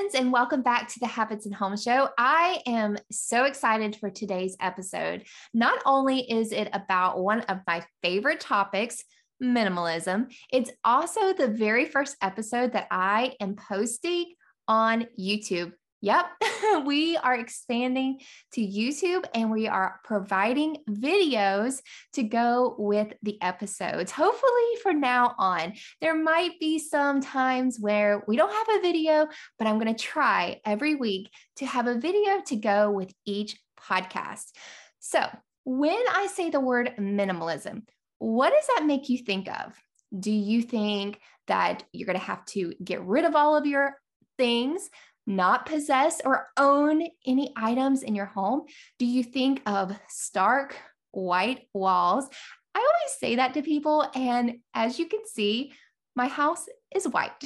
friends, and welcome back to the Habits and Home Show. I am so excited for today's episode. Not only is it about one of my favorite topics, minimalism, it's also the very first episode that I am posting on YouTube. Yep, we are expanding to YouTube and we are providing videos to go with the episodes. Hopefully, for now on, there might be some times where we don't have a video, but I'm going to try every week to have a video to go with each podcast. So, when I say the word minimalism, what does that make you think of? Do you think that you're going to have to get rid of all of your things? Not possess or own any items in your home? Do you think of stark white walls? I always say that to people. And as you can see, my house is white.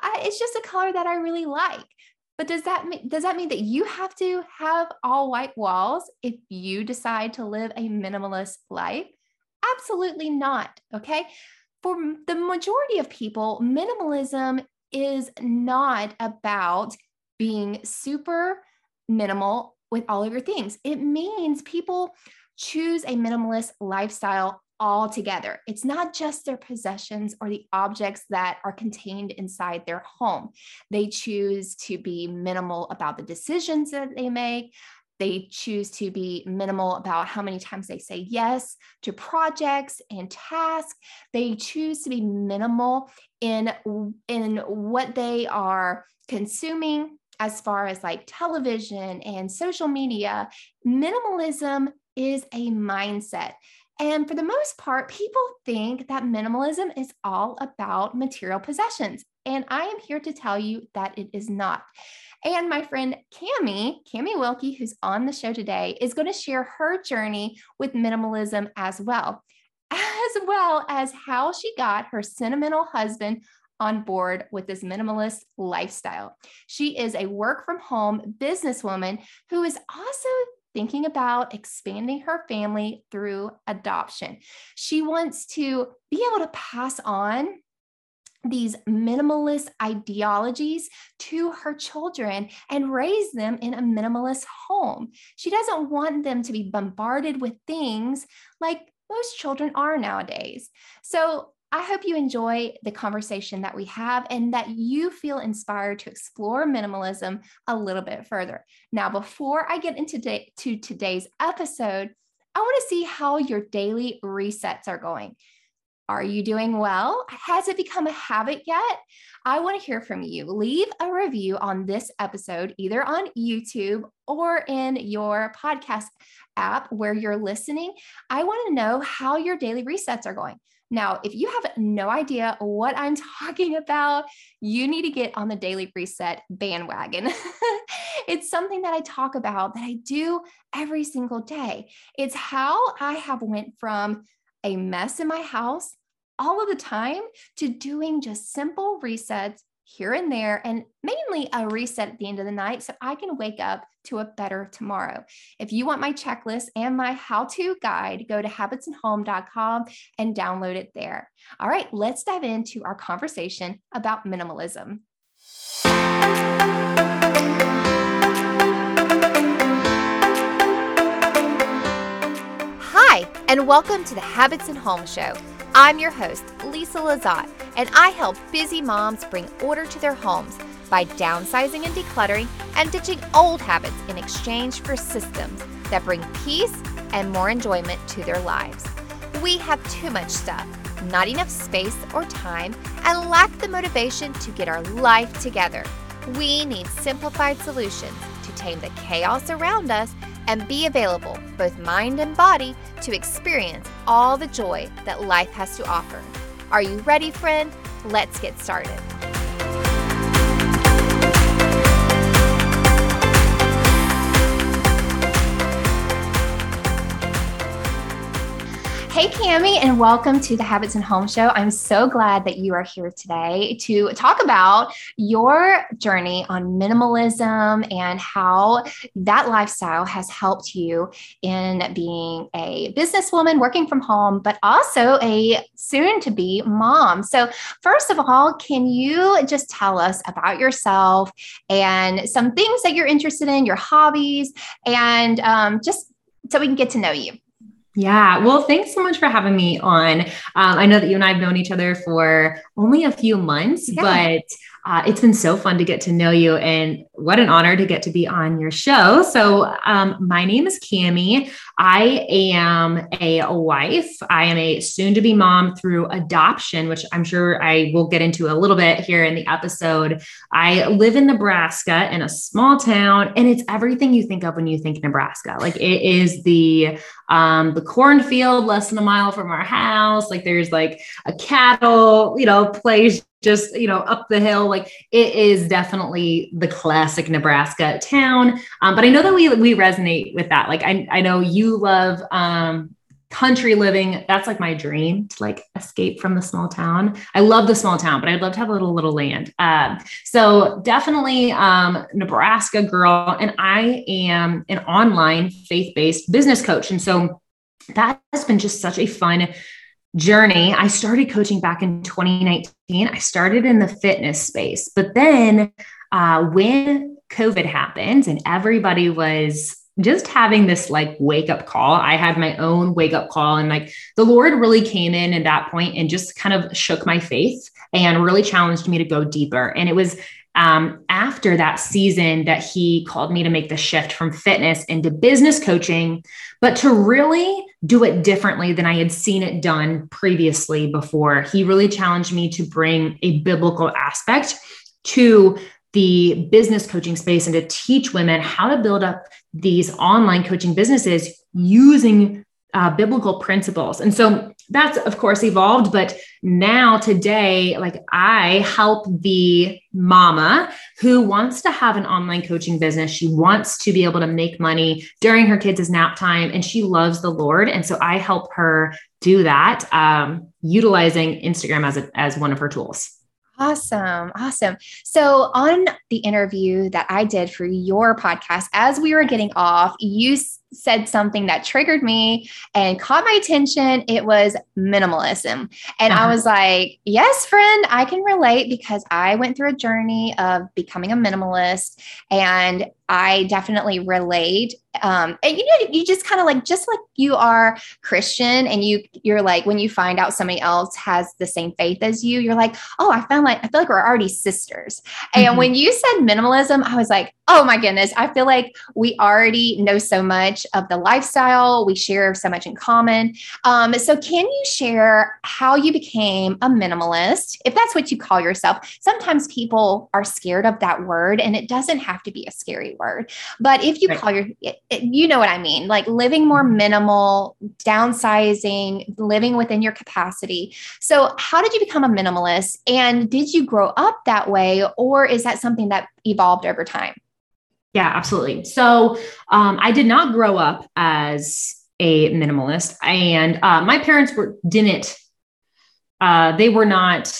I, it's just a color that I really like. But does that mean does that mean that you have to have all white walls if you decide to live a minimalist life? Absolutely not. Okay. For the majority of people, minimalism is not about being super minimal with all of your things. It means people choose a minimalist lifestyle altogether. It's not just their possessions or the objects that are contained inside their home. They choose to be minimal about the decisions that they make. They choose to be minimal about how many times they say yes to projects and tasks. They choose to be minimal in, in what they are consuming as far as like television and social media. Minimalism is a mindset. And for the most part, people think that minimalism is all about material possessions. And I am here to tell you that it is not. And my friend Camie, Camie Wilkie, who's on the show today, is going to share her journey with minimalism as well, as well as how she got her sentimental husband on board with this minimalist lifestyle. She is a work from home businesswoman who is also thinking about expanding her family through adoption. She wants to be able to pass on these minimalist ideologies to her children and raise them in a minimalist home. She doesn't want them to be bombarded with things like most children are nowadays. So I hope you enjoy the conversation that we have and that you feel inspired to explore minimalism a little bit further. Now, before I get into to today's episode, I want to see how your daily resets are going. Are you doing well? Has it become a habit yet? I want to hear from you. Leave a review on this episode, either on YouTube or in your podcast app where you're listening. I want to know how your daily resets are going. Now, if you have no idea what I'm talking about, you need to get on the daily reset bandwagon. it's something that I talk about that I do every single day. It's how I have went from a mess in my house all of the time to doing just simple resets here and there, and mainly a reset at the end of the night so I can wake up to a better tomorrow. If you want my checklist and my how to guide, go to habitsandhome.com and download it there. All right, let's dive into our conversation about minimalism. And welcome to the Habits and Home Show. I'm your host, Lisa Lazat, and I help busy moms bring order to their homes by downsizing and decluttering and ditching old habits in exchange for systems that bring peace and more enjoyment to their lives. We have too much stuff, not enough space or time, and lack the motivation to get our life together. We need simplified solutions to tame the chaos around us and be available, both mind and body, to experience all the joy that life has to offer. Are you ready, friend? Let's get started. Hey, Camie, and welcome to the Habits and Home Show. I'm so glad that you are here today to talk about your journey on minimalism and how that lifestyle has helped you in being a businesswoman working from home, but also a soon to be mom. So, first of all, can you just tell us about yourself and some things that you're interested in, your hobbies, and um, just so we can get to know you? Yeah. Well, thanks so much for having me on. Um, I know that you and I have known each other for only a few months, yeah. but uh, it's been so fun to get to know you, and what an honor to get to be on your show. So, um, my name is Camie. I am a wife. I am a soon to be mom through adoption, which I'm sure I will get into a little bit here in the episode. I live in Nebraska in a small town, and it's everything you think of when you think Nebraska. Like it is the um, the cornfield less than a mile from our house. Like there's like a cattle, you know, place just you know up the hill like it is definitely the classic nebraska town. Um, but i know that we we resonate with that. Like i, I know you love um, country living. That's like my dream to like escape from the small town. I love the small town but i'd love to have a little little land. Uh, so definitely um, nebraska girl and i am an online faith-based business coach. And so that has been just such a fun journey. I started coaching back in 2019. I started in the fitness space, but then uh, when COVID happened and everybody was just having this like wake up call, I had my own wake up call, and like the Lord really came in at that point and just kind of shook my faith and really challenged me to go deeper. And it was um, after that season that he called me to make the shift from fitness into business coaching, but to really do it differently than I had seen it done previously before. He really challenged me to bring a biblical aspect to the business coaching space and to teach women how to build up these online coaching businesses using uh, biblical principles. And so that's of course evolved, but now today, like I help the mama who wants to have an online coaching business. She wants to be able to make money during her kids' nap time and she loves the Lord. And so I help her do that um, utilizing Instagram as, a, as one of her tools. Awesome. Awesome. So, on the interview that I did for your podcast, as we were getting off, you said something that triggered me and caught my attention. It was minimalism. And uh-huh. I was like, yes, friend, I can relate because I went through a journey of becoming a minimalist and I definitely relate. Um, and you know, you just kind of like, just like you are Christian and you, you're like, when you find out somebody else has the same faith as you, you're like, oh, I found like, I feel like we're already sisters. Mm-hmm. And when you said minimalism, I was like, oh my goodness, I feel like we already know so much of the lifestyle. We share so much in common. Um, so can you share how you became a minimalist, if that's what you call yourself? Sometimes people are scared of that word and it doesn't have to be a scary word. But if you right. call your, you know what I mean, like living more minimal, downsizing, living within your capacity. So, how did you become a minimalist? And did you grow up that way, or is that something that evolved over time? Yeah, absolutely. So, um, I did not grow up as a minimalist, and uh, my parents were didn't. Uh, they were not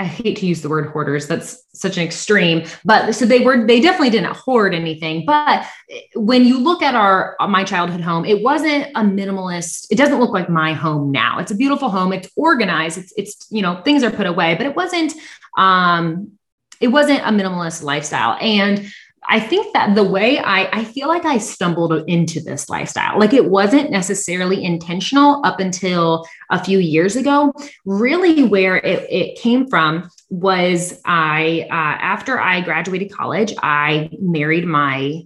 I hate to use the word hoarders. That's such an extreme, but so they were, they definitely didn't hoard anything. But when you look at our, my childhood home, it wasn't a minimalist. It doesn't look like my home now. It's a beautiful home. It's organized. It's, it's, you know, things are put away, but it wasn't, um, it wasn't a minimalist lifestyle. And I think that the way I, I feel like I stumbled into this lifestyle, like it wasn't necessarily intentional up until a few years ago. Really, where it, it came from was I, uh, after I graduated college, I married my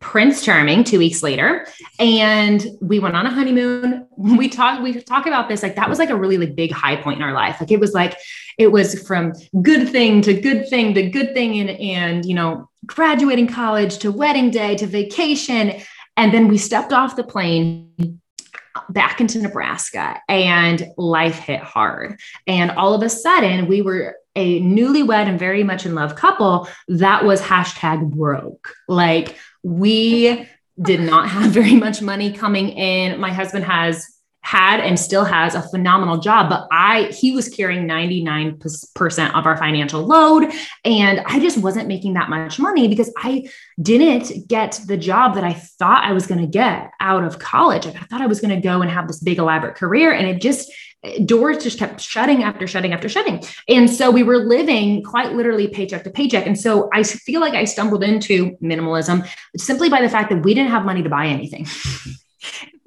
Prince Charming two weeks later, and we went on a honeymoon. We talk, we talk about this like that was like a really like big high point in our life. Like it was like it was from good thing to good thing to good thing, and and you know graduating college to wedding day to vacation. And then we stepped off the plane back into Nebraska and life hit hard. And all of a sudden, we were a newlywed and very much in love couple that was hashtag broke. Like we did not have very much money coming in. My husband has had and still has a phenomenal job but i he was carrying 99% of our financial load. And i just wasn't making that much money because i didn't get the job that i thought i was going to get out of college. I thought i was going to go and have this big elaborate career. And it just doors just kept shutting after shutting after shutting and so we were living quite literally paycheck to paycheck and so i feel like i stumbled into minimalism simply by the fact that we didn't have money to buy anything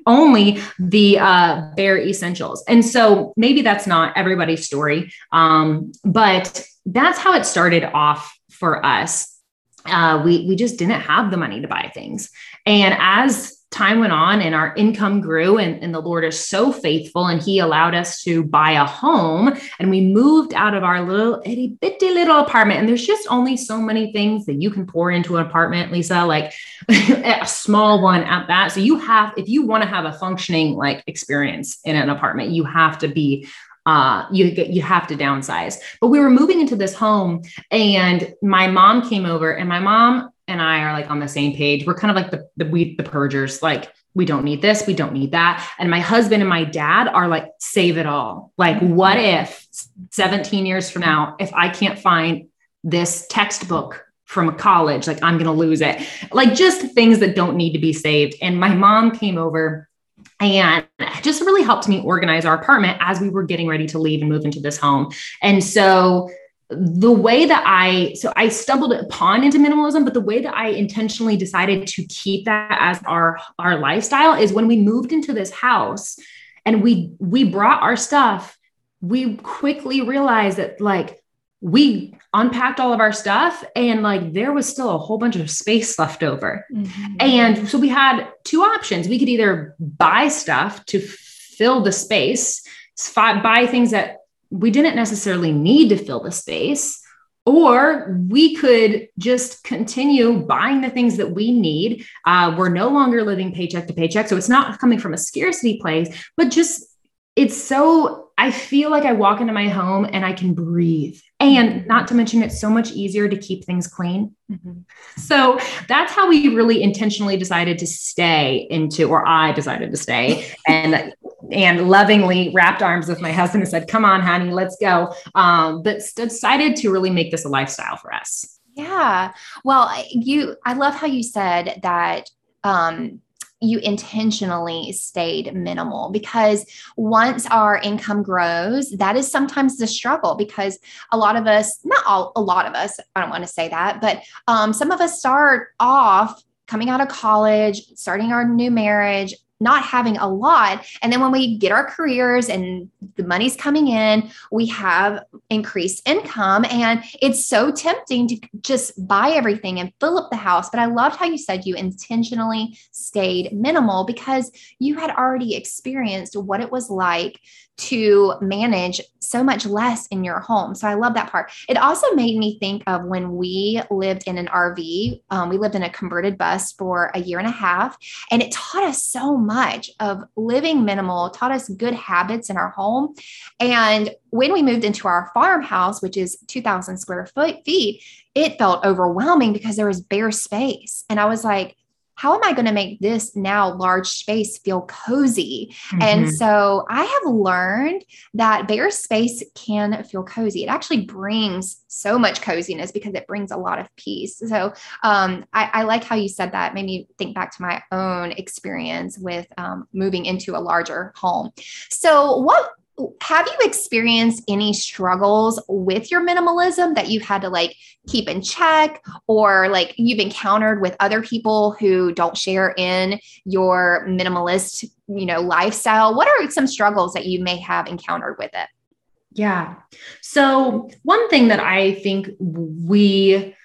only the uh, bare essentials. And so maybe that's not everybody's story, um, but that's how it started off for us. Uh, we we just didn't have the money to buy things, and as time went on and our income grew and, and, the lord is so faithful and he allowed us to buy a home and we moved out of our little itty bitty little apartment and there's just only so many things that you can pour into an apartment lisa like a small one at that so you have if you want to have a functioning like experience in an apartment you have to be uh, you you have to downsize. But we were moving into this home, and my mom came over, and my mom and I are like on the same page. We're kind of like the the we the purgers, like we don't need this, we don't need that. And my husband and my dad are like, save it all. Like, what if 17 years from now, if I can't find this textbook from a college, like I'm gonna lose it. Like just things that don't need to be saved. And my mom came over and just really helped me organize our apartment as we were getting ready to leave and move into this home. And so the way that I so I stumbled upon into minimalism, but the way that I intentionally decided to keep that as our our lifestyle is when we moved into this house and we we brought our stuff, we quickly realized that like we unpacked all of our stuff and like there was still a whole bunch of space left over. Mm-hmm. And so we had two options. We could either buy stuff to fill the space, buy things that we didn't necessarily need to fill the space or we could just continue buying the things that we need. Uh, we're no longer living paycheck to paycheck. So it's not coming from a scarcity place, but just it's so, I feel like I walk into my home and I can breathe and not to mention, it's so much easier to keep things clean. Mm-hmm. So that's how we really intentionally decided to stay into, or I decided to stay and and lovingly wrapped arms with my husband and said, "Come on, honey, let's go." Um, but decided to really make this a lifestyle for us. Yeah. Well, you, I love how you said that um, you intentionally stayed minimal because once our income grows that is sometimes the struggle because a lot of us not all a lot of us i don't want to say that but um, some of us start off coming out of college starting our new marriage not having a lot. And then when we get our careers and the money's coming in, we have increased income. And it's so tempting to just buy everything and fill up the house. But I loved how you said you intentionally stayed minimal because you had already experienced what it was like to manage so much less in your home. So I love that part. It also made me think of when we lived in an RV. Um, we lived in a converted bus for a year and a half, and it taught us so much of living minimal, taught us good habits in our home. And when we moved into our farmhouse, which is 2,000 square foot feet, it felt overwhelming because there was bare space. And I was like, how am I going to make this now large space feel cozy? Mm-hmm. And so I have learned that bare space can feel cozy. It actually brings so much coziness because it brings a lot of peace. So um, I, I, like how you said that. Made me think back to my own experience with um, moving into a larger home. So what have you experienced any struggles with your minimalism that you've had to like keep in check or like you've encountered with other people who don't share in your minimalist you know lifestyle? What are some struggles that you may have encountered with it? Yeah. So one thing that i think we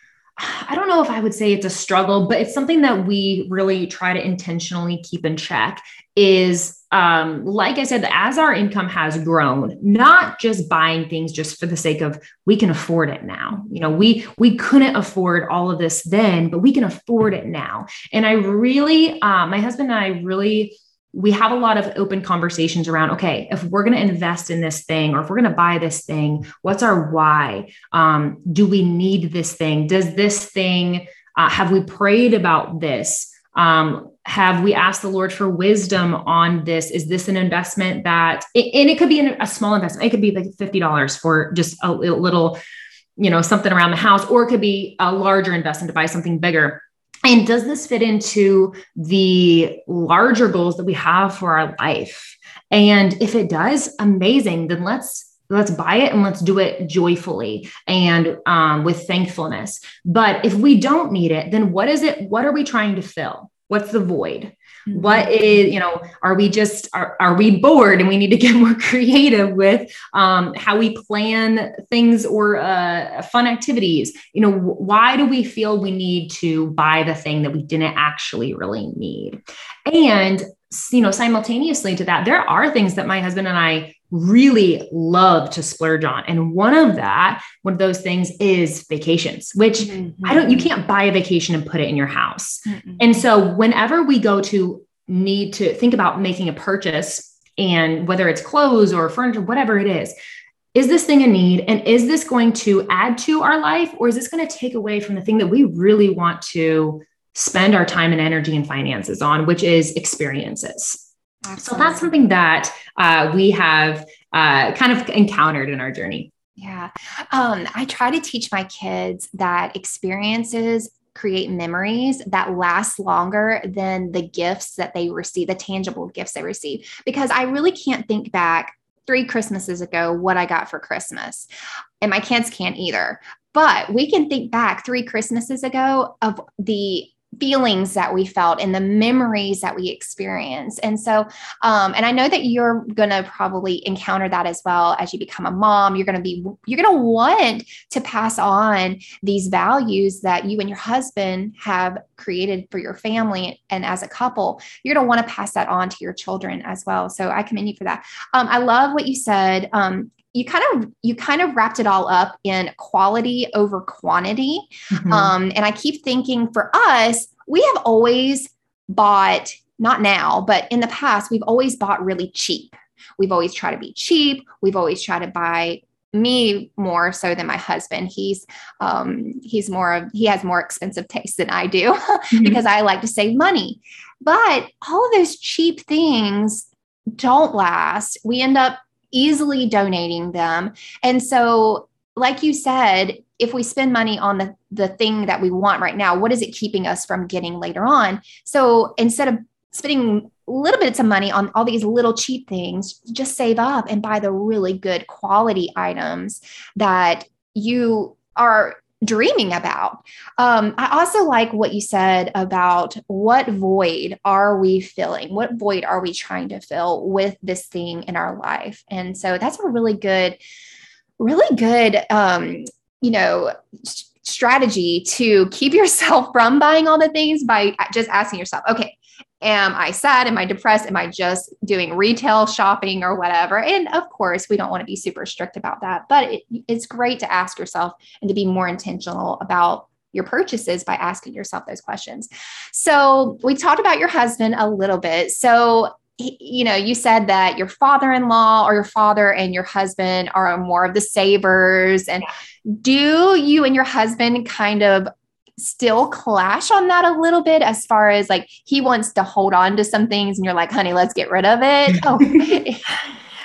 I don't know if I would say it's a struggle, but it's something that we really try to intentionally keep in check is um, like I said, as our income has grown, not just buying things just for the sake of we can afford it now. You know, we we couldn't afford all of this then, but we can afford it now. And I really, uh, my husband and I really we have a lot of open conversations around okay if we're going to invest in this thing or if we're going to buy this thing what's our why um, do we need this thing does this thing uh, have we prayed about this Um, have we asked the Lord for wisdom on this? Is this an investment that, and it could be a small investment. It could be like $50 for just a little, you know, something around the house, or it could be a larger investment to buy something bigger. And does this fit into the larger goals that we have for our life? And if it does, amazing. Then let's let's buy it and let's do it joyfully and um, with thankfulness. But if we don't need it, then what is it? What are we trying to fill? What's the void? Mm-hmm. What is, you know, are we just, are, are we bored and we need to get more creative with um, how we plan things or uh, fun activities? You know, why do we feel we need to buy the thing that we didn't actually really need? And, you know, simultaneously to that, there are things that my husband and I really love to splurge on. And one of that, one of those things is vacations, which mm-hmm. I don't, you can't buy a vacation and put it in your house. Mm-hmm. And so whenever we go to need to think about making a purchase and whether it's clothes or furniture, whatever it is, is this thing a need? And is this going to add to our life or is this going to take away from the thing that we really want to spend our time and energy and finances on, which is experiences? Absolutely. So that's something that uh, we have uh, kind of encountered in our journey. Yeah. Um, I try to teach my kids that experiences create memories that last longer than the gifts that they receive, the tangible gifts they receive. Because I really can't think back three Christmases ago what I got for Christmas. And my kids can't either. But we can think back three Christmases ago of the feelings that we felt and the memories that we experienced. And so, um, and I know that you're going to probably encounter that as well as you become a mom. You're going to be, you're going to want to pass on these values that you and your husband have created for your family and as a couple. You're going to want to pass that on to your children as well. So I commend you for that. Um, I love what you said. Um, you kind of you kind of wrapped it all up in quality over quantity. Mm-hmm. um, and i keep thinking for us we have always bought not now but in the past we've always bought really cheap. We've always tried to be cheap. We've always tried to buy me more so than my husband. He's um he's more of he has more expensive taste than i do mm-hmm. because i like to save money. But all of those cheap things don't last. We end up easily donating them. And so, like you said, if we spend money on the, the thing that we want right now, what is it keeping us from getting later on? So instead of spending little bits of money on all these little cheap things, just save up and buy the really good quality items that you are dreaming about. Um, I also like what you said about what void are we filling? What void are we trying to fill with this thing in our life? And so that's a really good, really good, um, you know, strategy to keep yourself from buying all the things by just asking yourself, okay, Am I sad? Am I depressed? Am I just doing retail shopping or whatever? And of course, we don't want to be super strict about that, but it, it's great to ask yourself and to be more intentional about your purchases by asking yourself those questions. So, we talked about your husband a little bit. So, you know, you said that your father in law or your father and your husband are more of the savers. And do you and your husband kind of still clash on that a little bit as far as like he wants to hold on to some things and you're like, honey, let's get rid of it?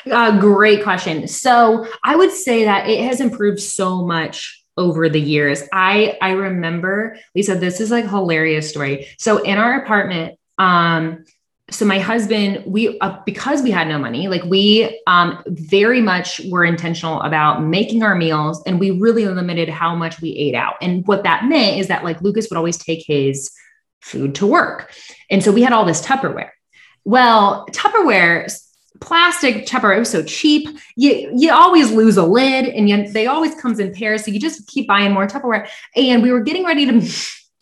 Oh. uh, great question. So I would say that it has improved so much over the years. I I remember Lisa, this is like hilarious story. So in our apartment, um, so my husband we uh, because we had no money like we um, very much were intentional about making our meals and we really limited how much we ate out. And what that meant is that like lucas would always take his food to work. And so we had all this tupperware. Well tupperware plastic tupperware was so cheap. You you always lose a lid and you, they always comes in pairs so you just keep buying more tupperware. And we were getting ready to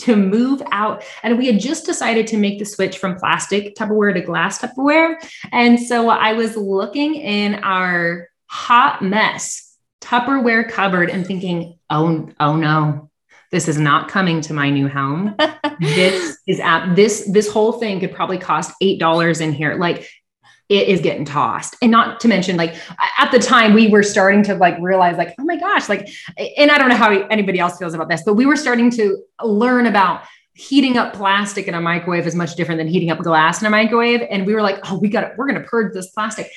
to move out. And we had just decided to make the switch from plastic Tupperware to glass Tupperware. And so I was looking in our hot mess Tupperware cupboard and thinking, oh, oh no, this is not coming to my new home. this is at this this whole thing could probably cost eight dollars in here. Like it is getting tossed. And not to mention, like at the time, we were starting to like realize, like, oh my gosh, like, and I don't know how anybody else feels about this, but we were starting to learn about heating up plastic in a microwave is much different than heating up glass in a microwave. And we were like, oh, we got it. We're going to purge this plastic.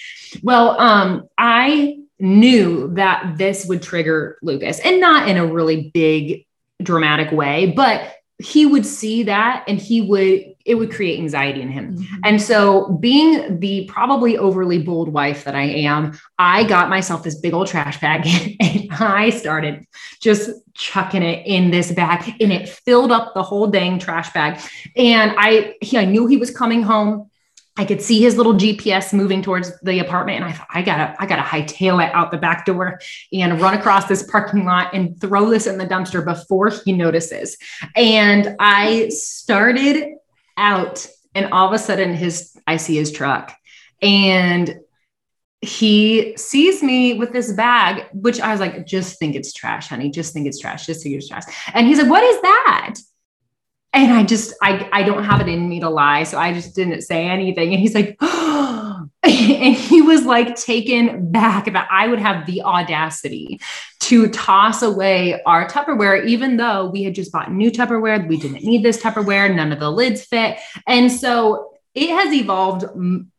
Well, um, I knew that this would trigger Lucas and not in a really big dramatic way, but he would see that and he would it would create anxiety in him. Mm-hmm. And so being the probably overly bold wife that I am, I got myself this big old trash bag and I started just chucking it in this bag and it filled up the whole dang trash bag. And I he, I knew he was coming home I could see his little GPS moving towards the apartment. And I thought, I gotta, I gotta hightail it out the back door and run across this parking lot and throw this in the dumpster before he notices. And I started out, and all of a sudden his I see his truck. And he sees me with this bag, which I was like, just think it's trash, honey. Just think it's trash. Just think it's trash. And he's like, What is that? And I just, I, I don't have it in me to lie. So I just didn't say anything. And he's like, and he was like taken back that I would have the audacity to toss away our Tupperware, even though we had just bought new Tupperware. We didn't need this Tupperware. None of the lids fit. And so it has evolved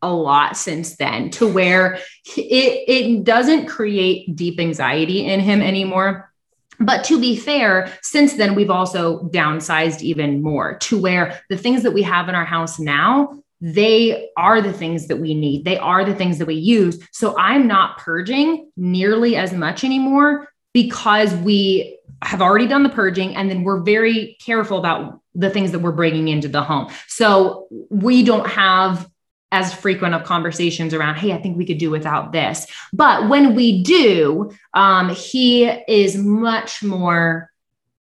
a lot since then to where it, it doesn't create deep anxiety in him anymore but to be fair, since then, we've also downsized even more to where the things that we have in our house now, they are the things that we need. They are the things that we use. So I'm not purging nearly as much anymore because we have already done the purging and then we're very careful about the things that we're bringing into the home. So we don't have as frequent of conversations around, hey, I think we could do without this. But when we do, um, he is much more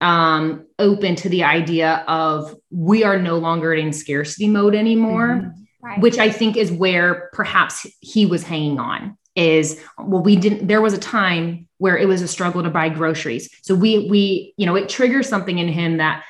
um, open to the idea of we are no longer in scarcity mode anymore, mm-hmm. right. which I think is where perhaps he was hanging on. Is well, we didn't. There was a time where it was a struggle to buy groceries, so we we you know it triggers something in him that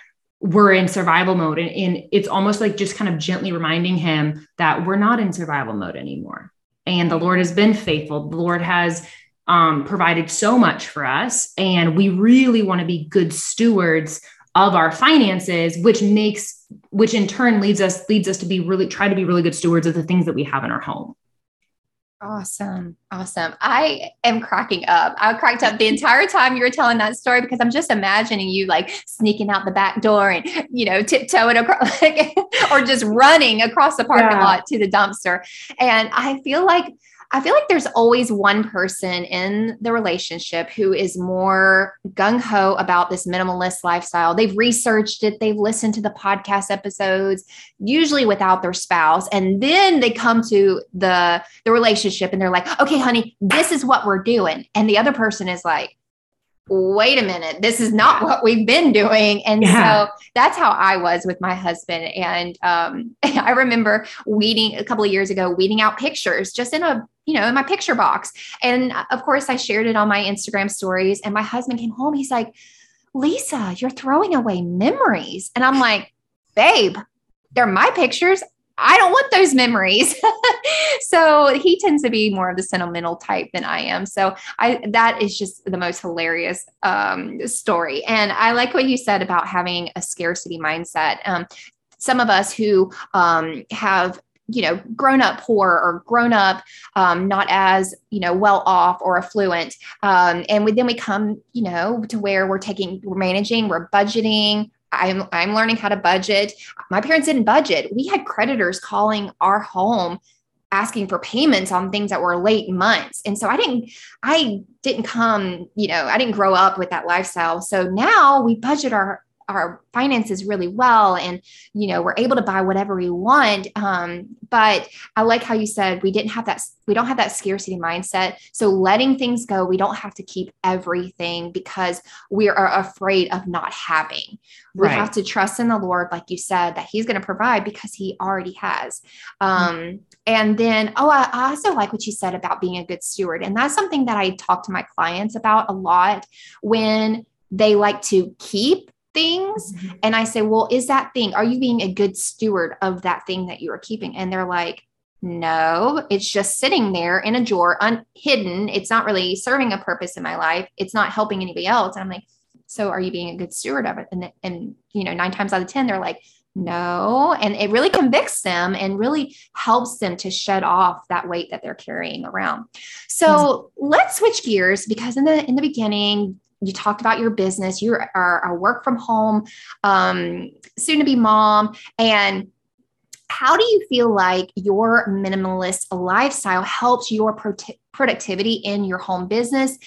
we're in survival mode. And, and, it's almost like just kind of gently reminding him that we're not in survival mode anymore. And the lord has been faithful. The lord has um, provided so much for us. And we really want to be good stewards of our finances which makes which in turn leads us leads us to be really try to be really good stewards of the things that we have in our home Awesome. Awesome. I am cracking up. I cracked up the entire time you were telling that story because I'm just imagining you like sneaking out the back door and, you know, tiptoeing across or just running across the parking yeah. lot to the dumpster. And I feel like I feel like there's always one person in the relationship who is more gung ho about this minimalist lifestyle. They've researched it, they've listened to the podcast episodes, usually without their spouse. And then they come to the, the relationship and they're like, okay, honey, this is what we're doing. And the other person is like, wait a minute, this is not what we've been doing. And yeah. so that's how I was with my husband. And um, I remember weeding a couple of years ago, weeding out pictures just in a, you know, in my picture box. And of course, I shared it on my Instagram stories. And my husband came home. He's like, Lisa, you're throwing away memories. And I'm like, babe, they're my pictures. I don't want those memories. so he tends to be more of the sentimental type than I am. So I that is just the most hilarious um, story. And I like what you said about having a scarcity mindset. Um, some of us who um, have you know grown up poor or grown up um, not as you know well off or affluent um, and we, then we come you know to where we're taking we're managing we're budgeting I'm I'm learning how to budget. My parents didn't budget. We had creditors calling our home asking for payments on things that were late months. And so I didn't I didn't come, you know, I didn't grow up with that lifestyle. So now we budget our our finances really well and you know we're able to buy whatever we want um, but i like how you said we didn't have that we don't have that scarcity mindset so letting things go we don't have to keep everything because we are afraid of not having we right. have to trust in the lord like you said that he's going to provide because he already has um, mm-hmm. and then oh I, I also like what you said about being a good steward and that's something that i talk to my clients about a lot when they like to keep things. Mm-hmm. And I say, well, is that thing, are you being a good steward of that thing that you are keeping? And they're like, no, it's just sitting there in a drawer, unhidden. It's not really serving a purpose in my life. It's not helping anybody else. And I'm like, So are you being a good steward of it? And, and, you know, nine times out of 10, they're like, no. And it really convicts them and really helps them to shed off that weight that they're carrying around. So mm-hmm. let's switch gears because in the in the beginning, you talked about your business. You are a work from home, um, soon to be mom, and how do you feel like your minimalist lifestyle helps your pro- productivity in your home business?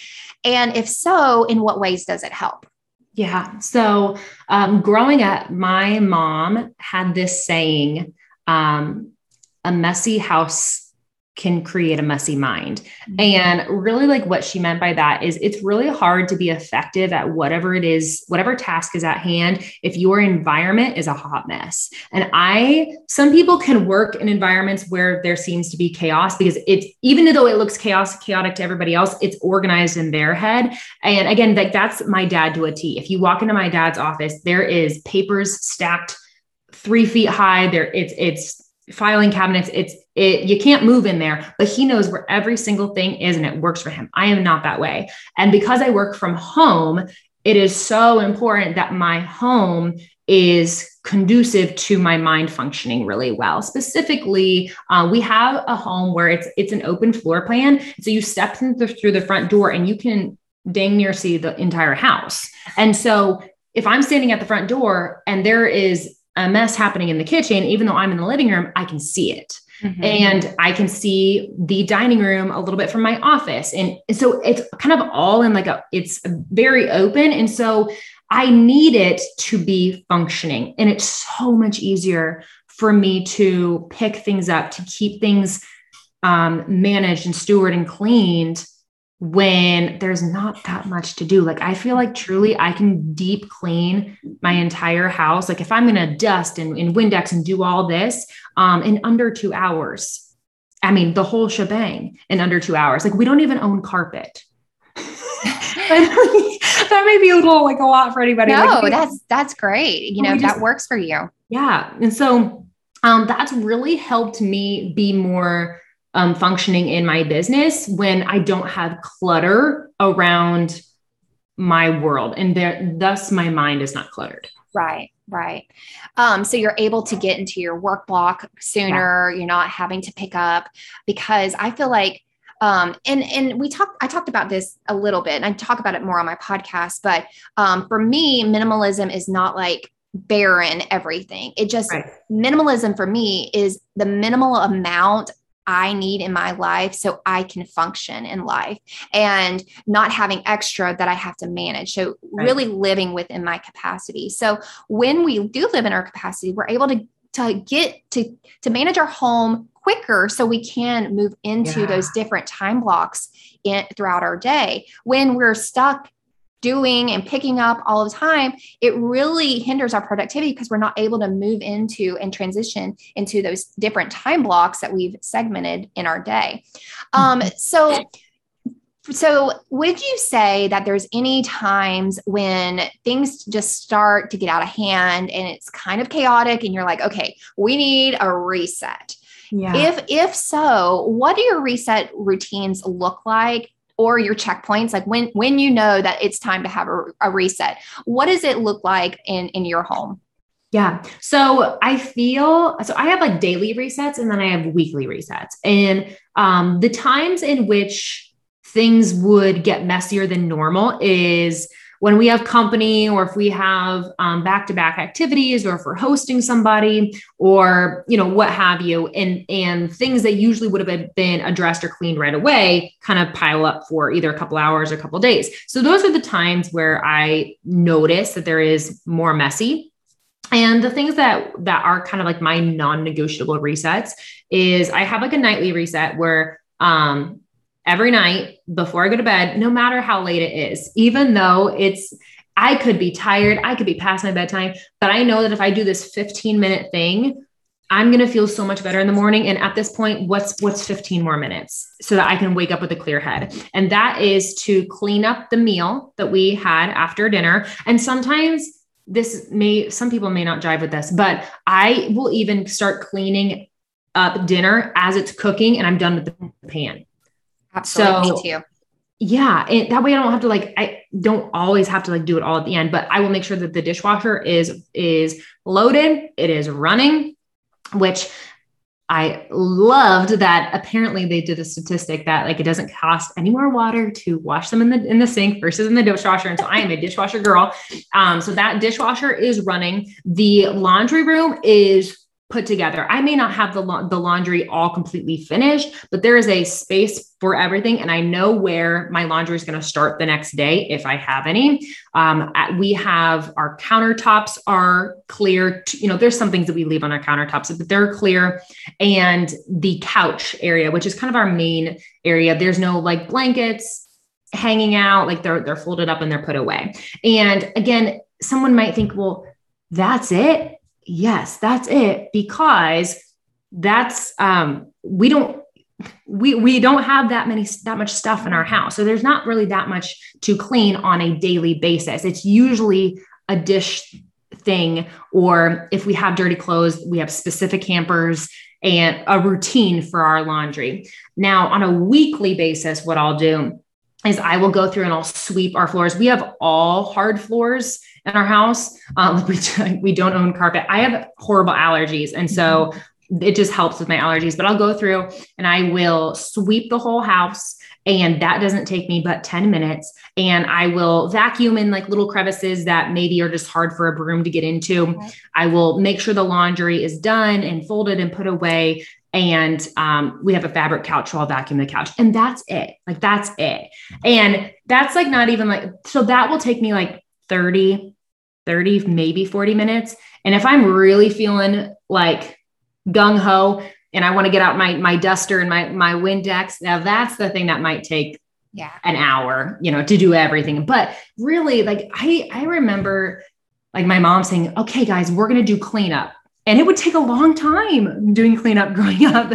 And if so, in what ways does it help? Yeah. So um, growing up, my mom had this saying um, a messy house can create a messy mind. Mm-hmm. And really, like what she meant by that is it's really hard to be effective at whatever it is, whatever task is at hand, if your environment is a hot mess. And I, some people can work in environments where there seems to be chaos because it's, even though it looks chaos, chaotic to everybody else, it's organized in their head. And again, like that's my dad to a T. If you walk into my dad's office, there is papers stacked three feet high. There, it's, it's, filing cabinets it's it you can't move in there but he knows where every single thing is and it works for him. I am not that way. And because i work from home it is so important that my home is conducive to my mind functioning really well. Specifically uh, we have a home where it's it's an open floor plan. So you step through the front door and you can dang near see the entire house. And so if i'm standing at the front door and there is a mess happening in the kitchen, even though I'm in the living room, I can see it. Mm-hmm. And I can see the dining room a little bit from my office. And so it's kind of all in like a, it's very open. And so I need it to be functioning. And it's so much easier for me to pick things up, to keep things um, managed and steward and cleaned when there's not that much to do. Like I feel like truly I can deep clean my entire house. Like if I'm gonna dust and, and Windex and do all this um, in under two hours. I mean the whole shebang in under two hours. Like we don't even own carpet. that may be a little like a lot for anybody. No, like, that's that's great. You know, just, that works for you. Yeah. And so um, that's really helped me be more um, functioning in my business when I don't have clutter around my world. And there thus my mind is not cluttered. Right right. Um, so you're able to get into your work block sooner. Yeah. you're not having to pick up because i feel like um, and and we talked i talked about this a little bit and i talk about it more on my podcast but um, for me minimalism is not like barren everything. It just right. minimalism for me is the minimal amount I need in my life so I can function in life and not having extra that I have to manage. So, right. really living within my capacity. So, when we do live in our capacity, we're able to, to get to, to manage our home quicker so we can move into yeah. those different time blocks in, throughout our day. When we're stuck doing and picking up all the time, it really hinders our productivity because we're not able to move into and transition into those different time blocks that we've segmented in our day. Um, mm-hmm. so, so would you say that there's any times when things just start to get out of hand and it's kind of chaotic and you're like, okay, we need a reset? Yeah. If if so, what do your reset routines look like? Or your checkpoints like when when you know that it's time to have a, a reset what does it look like in in your home yeah. So I feel so I have like daily resets and then I have weekly resets. And um, the times in which things would get messier than normal is when we have company or if we have um, back-to-back activities or if we're hosting somebody or you know what have you and and things that usually would have been addressed or cleaned right away kind of pile up for either a couple hours or a couple days. So those are the times where i notice that there is more messy. And the things that that are kind of like my non-negotiable resets is i have like a nightly reset where um every night before I go to bed, no matter how late it is, even though it's, I could be tired, I could be past my bedtime, but I know that if I do this 15 minute thing, I'm going to feel so much better in the morning. And at this point, what's, what's 15 more minutes so that I can wake up with a clear head. And that is to clean up the meal that we had after dinner. And sometimes this may, some people may not jive with this, but I will even start cleaning up dinner as it's cooking and I'm done with the pan. Absolutely. So, Me too. yeah and that way i don't have to like i don't always have to like do it all at the end but i will make sure that the dishwasher is is loaded it is running which I loved that apparently they did a statistic that like it doesn't cost any more water to wash them in the in the sink versus in the dishwasher. And so I am a dishwasher girl. Um, so that dishwasher is running. The laundry room is put together. I may not have the, la- the laundry all completely finished, but there is a space for everything. And I know where my laundry is going to start the next day if I have any. Um, we have our countertops are clear. You know, there's some things that we leave on our countertops, but they're clear. And the couch area, which is kind of our main area, there's no like blankets hanging out, like they're, they're folded up and they're put away. And again, someone might think, well, that's it yes, that's it, because that's um, we don't we we don't have that many that much stuff in our house. So there's not really that much to clean on a daily basis. It's usually a dish thing or if we have dirty clothes, we have specific hampers and a routine for our laundry. Now, on a weekly basis, what I'll do is I will go through and I'll sweep our floors. We have all hard floors in our house. Um, we, we don't own carpet. I have horrible allergies. And so it just helps with my allergies, but I'll go through and I will sweep the whole house. And that doesn't take me but 10 minutes. And I will vacuum in like little crevices that maybe are just hard for a broom to get into. Okay. I will make sure the laundry is done and folded and put away and um, we have a fabric couch so i'll vacuum the couch and that's it like that's it and that's like not even like so that will take me like 30 30 maybe 40 minutes and if i'm really feeling like gung-ho and i want to get out my my duster and my my windex now that's the thing that might take yeah an hour you know to do everything but really like i i remember like my mom saying okay guys we're going to do cleanup and it would take a long time doing cleanup growing up.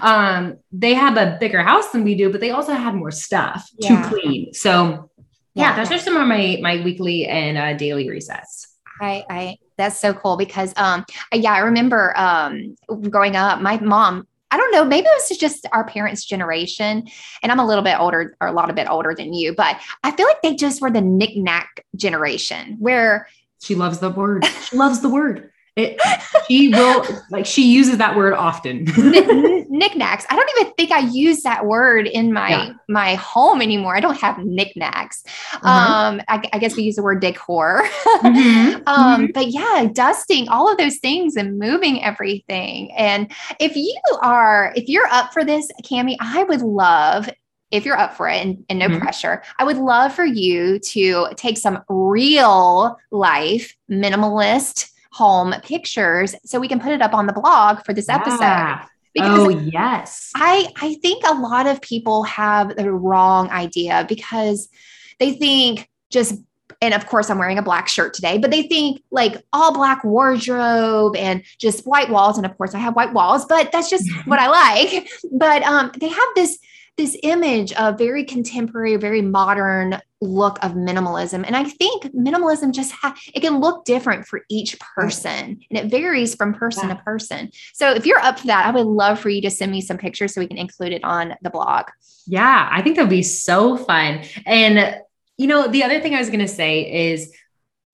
Um, they have a bigger house than we do, but they also had more stuff yeah. to clean. So yeah, yeah, those are some of my my weekly and uh, daily resets. I, I that's so cool because um yeah I remember um growing up my mom I don't know maybe it was just our parents generation and I'm a little bit older or a lot of bit older than you but I feel like they just were the knickknack generation where she loves the word. She loves the word it, she will like she uses that word often. knickknacks. I don't even think I use that word in my yeah. my home anymore. I don't have knickknacks. Mm-hmm. Um, I, I, guess we use the word decor. Mm-hmm. um, mm-hmm. but yeah, dusting, all of those things and moving everything. And if you are, if you're up for this, Camie, I would love if you're up for it and, and no mm-hmm. pressure, I would love for you to take some real life minimalist home pictures so we can put it up on the blog for this yeah. episode. Because oh, yes. I, I think a lot of people have the wrong idea because they think just, and of course, I'm wearing a black shirt today, but they think like all black wardrobe and just white walls. And of course, I have white walls, but that's just what I like. But um, they have this this image of very contemporary, very modern look of minimalism. And I think minimalism just ha- it can look different for each person and it varies from person yeah. to person. So if you're up for that, I would love for you to send me some pictures so we can include it on the blog. Yeah, I think that'd be so fun. And you know, the other thing I was going to say is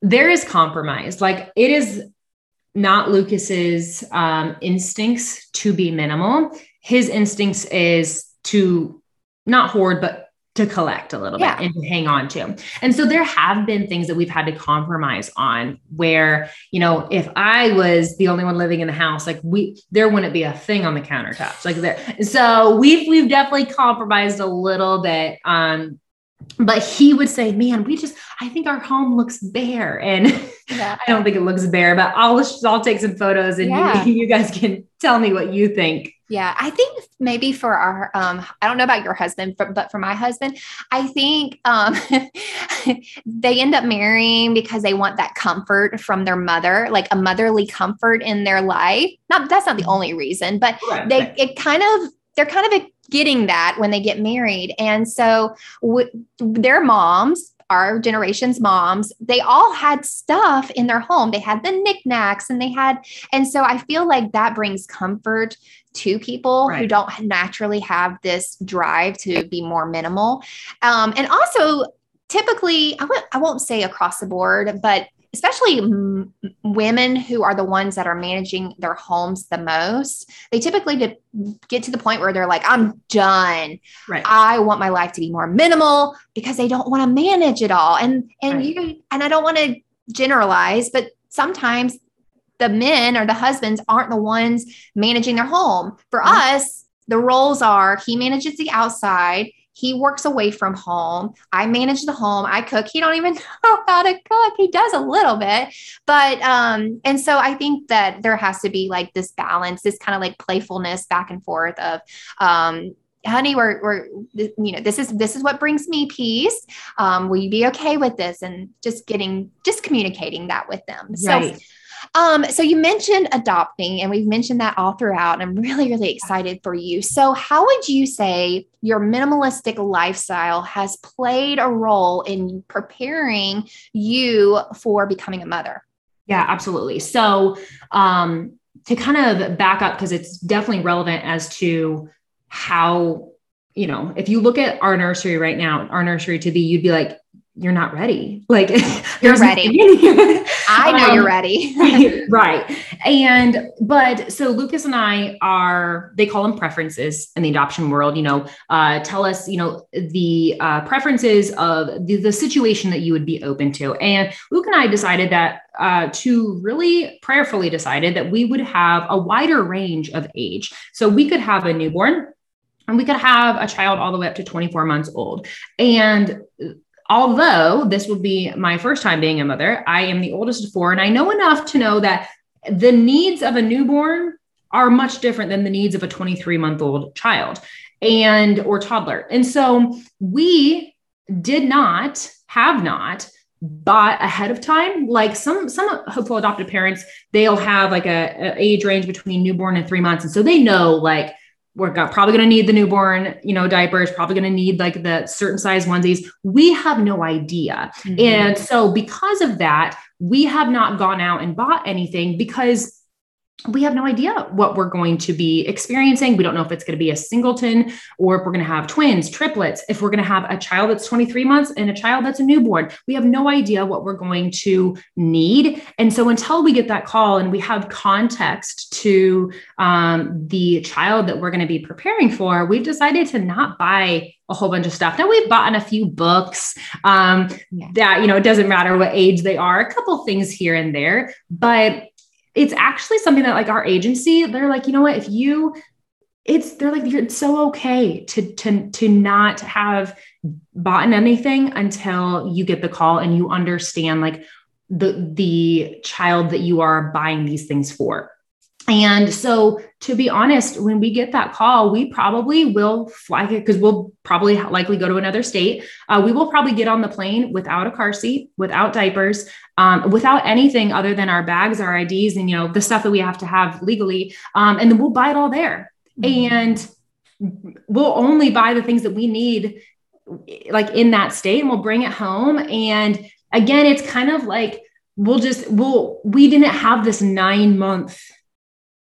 there is compromise. Like it is not Lucas's um, instincts to be minimal. His instincts is to not hoard, but to collect a little yeah. bit and to hang on to. And so there have been things that we've had to compromise on where, you know, if I was the only one living in the house, like we there wouldn't be a thing on the countertops. Like there. So we've we've definitely compromised a little bit. Um, but he would say, man, we just, I think our home looks bare. And yeah. I don't think it looks bare, but I'll, I'll take some photos and yeah. you, you guys can tell me what you think. Yeah, I think maybe for our, um, I don't know about your husband, but, but for my husband, I think um, they end up marrying because they want that comfort from their mother, like a motherly comfort in their life. Not that's not the mm-hmm. only reason, but right. they it kind of they're kind of getting that when they get married, and so w- their moms our generation's moms, they all had stuff in their home. They had the knickknacks and they had, and so I feel like that brings comfort to people right. who don't naturally have this drive to be more minimal. Um, and also, typically, I w- I won't say across the board, but especially m- women who are the ones that are managing their homes the most, they typically get to the point where they're like, I'm done. Right. I want my life to be more minimal because they don't want to manage it all. And and right. you and I don't want to generalize, but sometimes the men or the husbands aren't the ones managing their home. For mm-hmm. us, the roles are he manages the outside, he works away from home. I manage the home. I cook. He don't even know how to cook. He does a little bit, but um, and so I think that there has to be like this balance, this kind of like playfulness back and forth of um, honey we're, we're you know this is this is what brings me peace um, will you be okay with this and just getting just communicating that with them right. so um, so you mentioned adopting, and we've mentioned that all throughout. And I'm really, really excited for you. So, how would you say your minimalistic lifestyle has played a role in preparing you for becoming a mother? Yeah, absolutely. So, um, to kind of back up, because it's definitely relevant as to how, you know, if you look at our nursery right now, our nursery to be, you'd be like, you're not ready. Like you're ready. I know um, you're ready. right. And, but so Lucas and I are, they call them preferences in the adoption world, you know, uh, tell us, you know, the uh, preferences of the, the situation that you would be open to. And Luke and I decided that uh, to really prayerfully decided that we would have a wider range of age. So we could have a newborn and we could have a child all the way up to 24 months old. And although this will be my first time being a mother, I am the oldest of four, and I know enough to know that the needs of a newborn are much different than the needs of a 23 month old child and or toddler. And so we did not have not bought ahead of time like some some hopeful adopted parents they'll have like a, a age range between newborn and three months and so they know like we're got, probably going to need the newborn, you know, diapers, probably going to need like the certain size onesies. We have no idea. Mm-hmm. And so because of that, we have not gone out and bought anything because we have no idea what we're going to be experiencing. We don't know if it's going to be a singleton or if we're going to have twins, triplets, if we're going to have a child that's 23 months and a child that's a newborn. We have no idea what we're going to need. And so until we get that call and we have context to um, the child that we're going to be preparing for, we've decided to not buy a whole bunch of stuff. Now we've bought a few books um, that, you know, it doesn't matter what age they are, a couple things here and there, but it's actually something that like our agency, they're like, you know what, if you it's they're like it's so okay to to to not have bought anything until you get the call and you understand like the the child that you are buying these things for. And so, to be honest, when we get that call, we probably will fly it because we'll probably likely go to another state. Uh, we will probably get on the plane without a car seat, without diapers, um, without anything other than our bags, our IDs, and you know the stuff that we have to have legally. Um, and then we'll buy it all there, mm-hmm. and we'll only buy the things that we need, like in that state, and we'll bring it home. And again, it's kind of like we'll just we'll we didn't have this nine month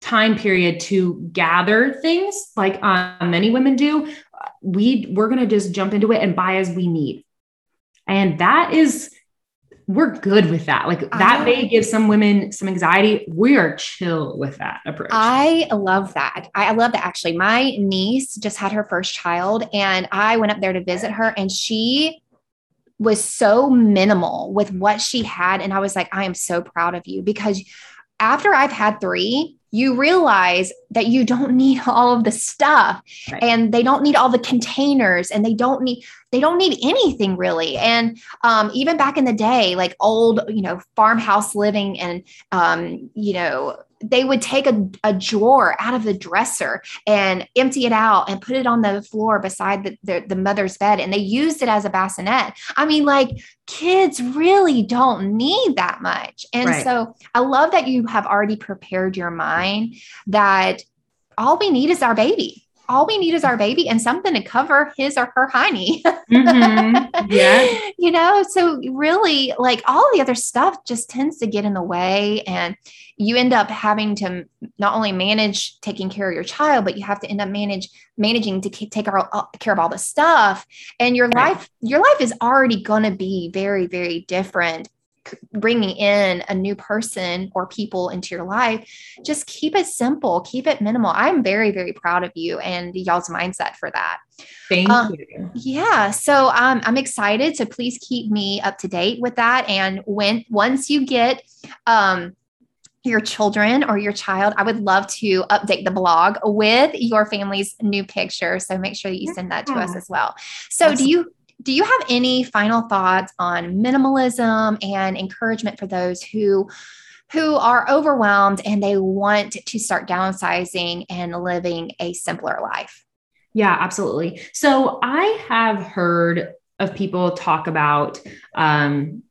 time period to gather things like um, many women do we we're going to just jump into it and buy as we need and that is we're good with that. Like that I, may give some women some anxiety. We are chill with that approach. I love that. I love that actually. My niece just had her first child and i went up there to visit her and she was so minimal with what she had and i was like i am so proud of you because after i've had three you realize that you don't need all of the stuff right. and they don't need all the containers and they don't need they don't need anything really and um, even back in the day like old you know farmhouse living and um, you know they would take a, a drawer out of the dresser and empty it out and put it on the floor beside the, the, the, mother's bed and they used it as a bassinet. I mean like kids really don't need that much. And right. so i love that you have already prepared your mind that all we need is our baby all we need is our baby and something to cover his or her hiney. mm-hmm. Yeah. you know, so really, like all the other stuff just tends to get in the way. And you end up having to not only manage taking care of your child, but you have to end up manage managing to take care of all the stuff. And your right. life, your life is already going to be very, very different bringing in a new person or people into your life, just keep it simple, keep it minimal. I'm very, very proud of you and y'all's mindset for that. Thank um, you. Yeah. So um, I'm excited. So please keep me up to date with that. And when once you get um, your children or your child, I would love to update the blog with your family's new picture. So make sure that you send that to us as well. So do you do you have any final thoughts on minimalism and encouragement for those who who are overwhelmed and they want to start downsizing and living a simpler life? Yeah, absolutely. So I have heard of people talk about um,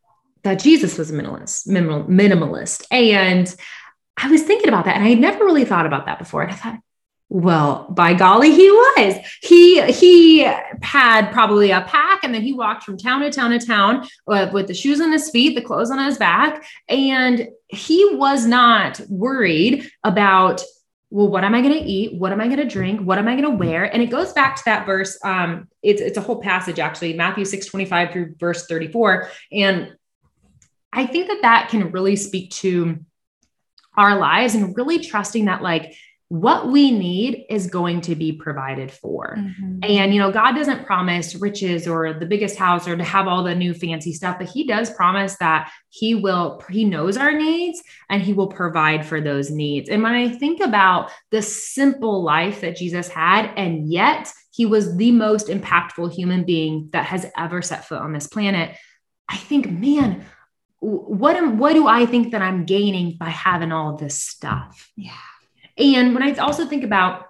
that Jesus was a minimalist, minimal, minimalist, and I was thinking about that, and I had never really thought about that before. And I thought, well, by golly, he was. He he had probably a pack, and then he walked from town to town to town with the shoes on his feet, the clothes on his back, and he was not worried about. Well, what am I going to eat? What am I going to drink? What am I going to wear? And it goes back to that verse. Um, it's it's a whole passage actually, Matthew six twenty five through verse thirty four, and I think that that can really speak to our lives and really trusting that like what we need is going to be provided for. Mm-hmm. And, you know, God doesn't promise riches or the biggest house or to have all the new fancy stuff, but He does promise that He will, He knows our needs and He will provide for those needs. And when I think about the simple life that Jesus had, and yet He was the most impactful human being that has ever set foot on this planet, I think, man, what am what do I think that I'm gaining by having all this stuff? Yeah. And when I also think about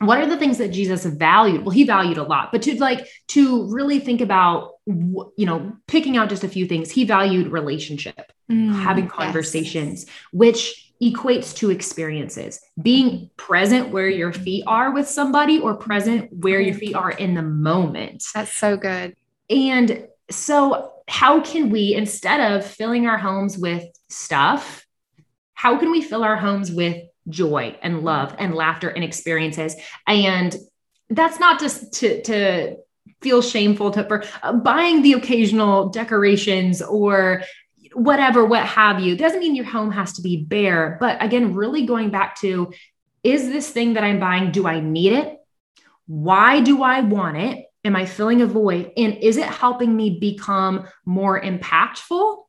what are the things that Jesus valued? Well, he valued a lot, but to like to really think about, you know, picking out just a few things, he valued relationship, mm, having conversations, yes. which equates to experiences, being present where your feet are with somebody or present where your feet are in the moment. That's so good. And so, how can we, instead of filling our homes with stuff, how can we fill our homes with joy and love and laughter and experiences. And that's not just to, to feel shameful to, for uh, buying the occasional decorations or whatever, what have you. Doesn't mean your home has to be bare. But again, really going back to is this thing that I'm buying, do I need it? Why do I want it? Am I filling a void? And is it helping me become more impactful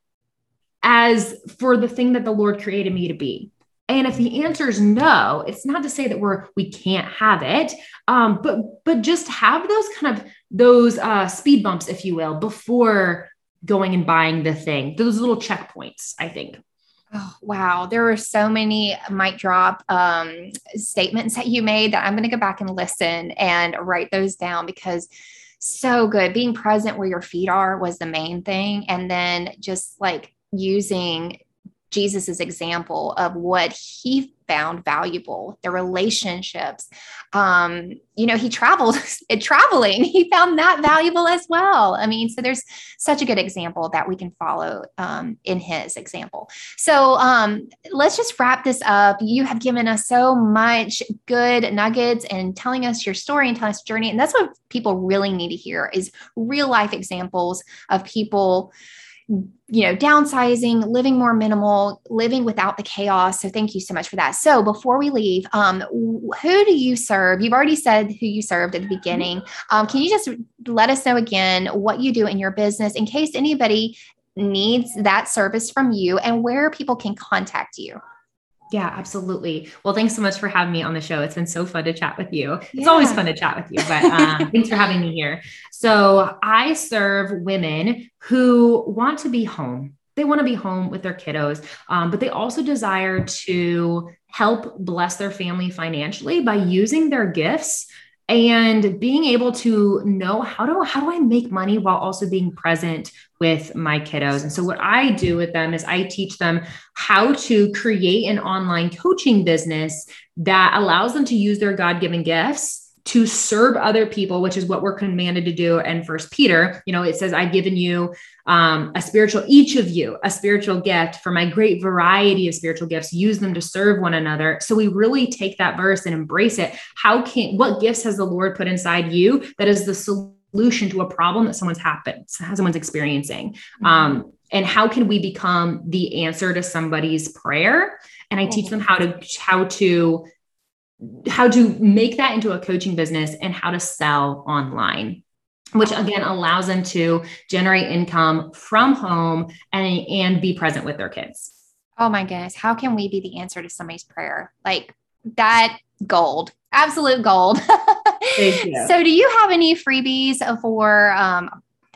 as for the thing that the Lord created me to be? And if the answer is no, it's not to say that we're we can't have it, um, but but just have those kind of those uh, speed bumps, if you will, before going and buying the thing. Those little checkpoints, I think. Oh, wow. There were so many mic drop um, statements that you made that I'm going to go back and listen and write those down because so good. Being present where your feet are was the main thing. And then just like using Jesus's example of what he found valuable, the relationships. Um, you know, he traveled traveling, he found that valuable as well. I mean, so there's such a good example that we can follow um, in his example. So um, let's just wrap this up. You have given us so much good nuggets and telling us your story and telling us journey. And that's what people really need to hear is real life examples of people you know, downsizing, living more minimal, living without the chaos. So thank you so much for that. So before we leave, um, who do you serve? You've already said who you served at the beginning. Um, can you just let us know again what you do in your business in case anybody needs that service from you and where people can contact you? Yeah, absolutely. Well, thanks so much for having me on the show. It's been so fun to chat with you. It's yeah. always fun to chat with you, but um, thanks for having me here. So, I serve women who want to be home. They want to be home with their kiddos, um, but they also desire to help bless their family financially by using their gifts and being able to know how do how do I make money while also being present with my kiddos. And so what I do with them is I teach them how to create an online coaching business that allows them to use their God-given gifts to serve other people, which is what we're commanded to do. And First Peter, you know, it says, "I've given you um, a spiritual, each of you, a spiritual gift for my great variety of spiritual gifts. Use them to serve one another." So we really take that verse and embrace it. How can what gifts has the Lord put inside you that is the solution to a problem that someone's happened, someone's experiencing? Mm-hmm. Um, and how can we become the answer to somebody's prayer? And I teach mm-hmm. them how to how to how to make that into a coaching business and how to sell online which again allows them to generate income from home and, and be present with their kids. Oh my goodness. How can we be the answer to somebody's prayer? Like that gold, absolute gold. so, do you have any freebies for um,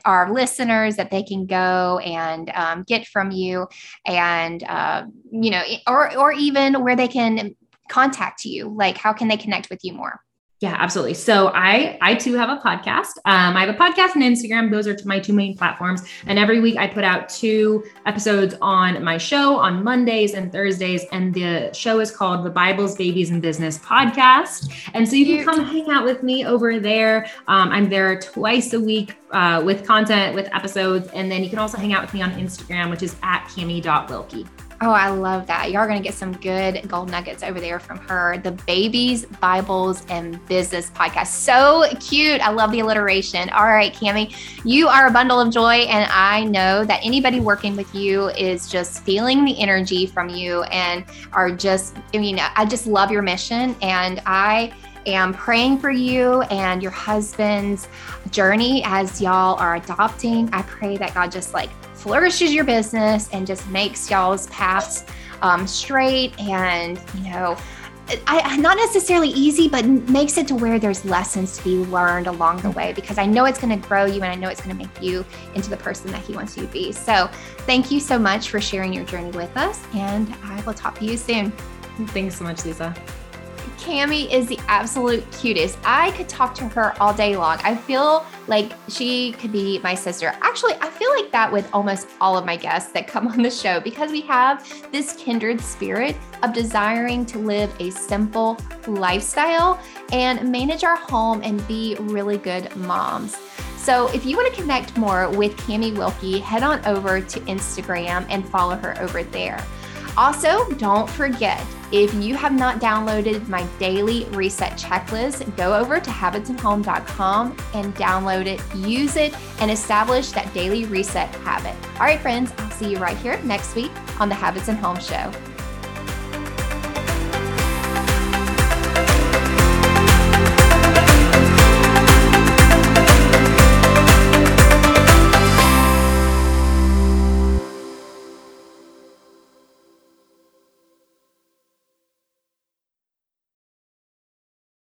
our listeners that they can go and um, get from you and, uh, you know, or, or even where they can contact you? Like, how can they connect with you more? Yeah, absolutely. So I I too have a podcast. Um, I have a podcast and Instagram. Those are my two main platforms. And every week I put out two episodes on my show on Mondays and Thursdays. And the show is called the Bibles, Babies, and Business Podcast. And so you can come hang out with me over there. Um, I'm there twice a week uh, with content, with episodes, and then you can also hang out with me on Instagram, which is at cami.wilkie. Oh, I love that. Y'all are going to get some good gold nuggets over there from her. The Babies, Bibles, and Business podcast. So cute. I love the alliteration. All right, Camie, you are a bundle of joy. And I know that anybody working with you is just feeling the energy from you and are just, I mean, I just love your mission. And I, am praying for you and your husband's journey as y'all are adopting. I pray that God just like flourishes your business and just makes y'all's paths um, straight and, you know, I, not necessarily easy, but makes it to where there's lessons to be learned along the way because I know it's going to grow you and I know it's going to make you into the person that He wants you to be. So, thank you so much for sharing your journey with us, and I will talk to you soon. Thanks so much, Lisa. Camie is the absolute cutest. I could talk to her all day long. I feel like she could be my sister. Actually, I feel like that with almost all of my guests that come on the show because we have this kindred spirit of desiring to live a simple lifestyle and manage our home and be really good moms. So, if you want to connect more with Camie Wilkie, head on over to Instagram and follow her over there. Also, don't forget if you have not downloaded my daily reset checklist, go over to habitsandhome.com and download it, use it, and establish that daily reset habit. All right, friends, I'll see you right here next week on the Habits and Home Show.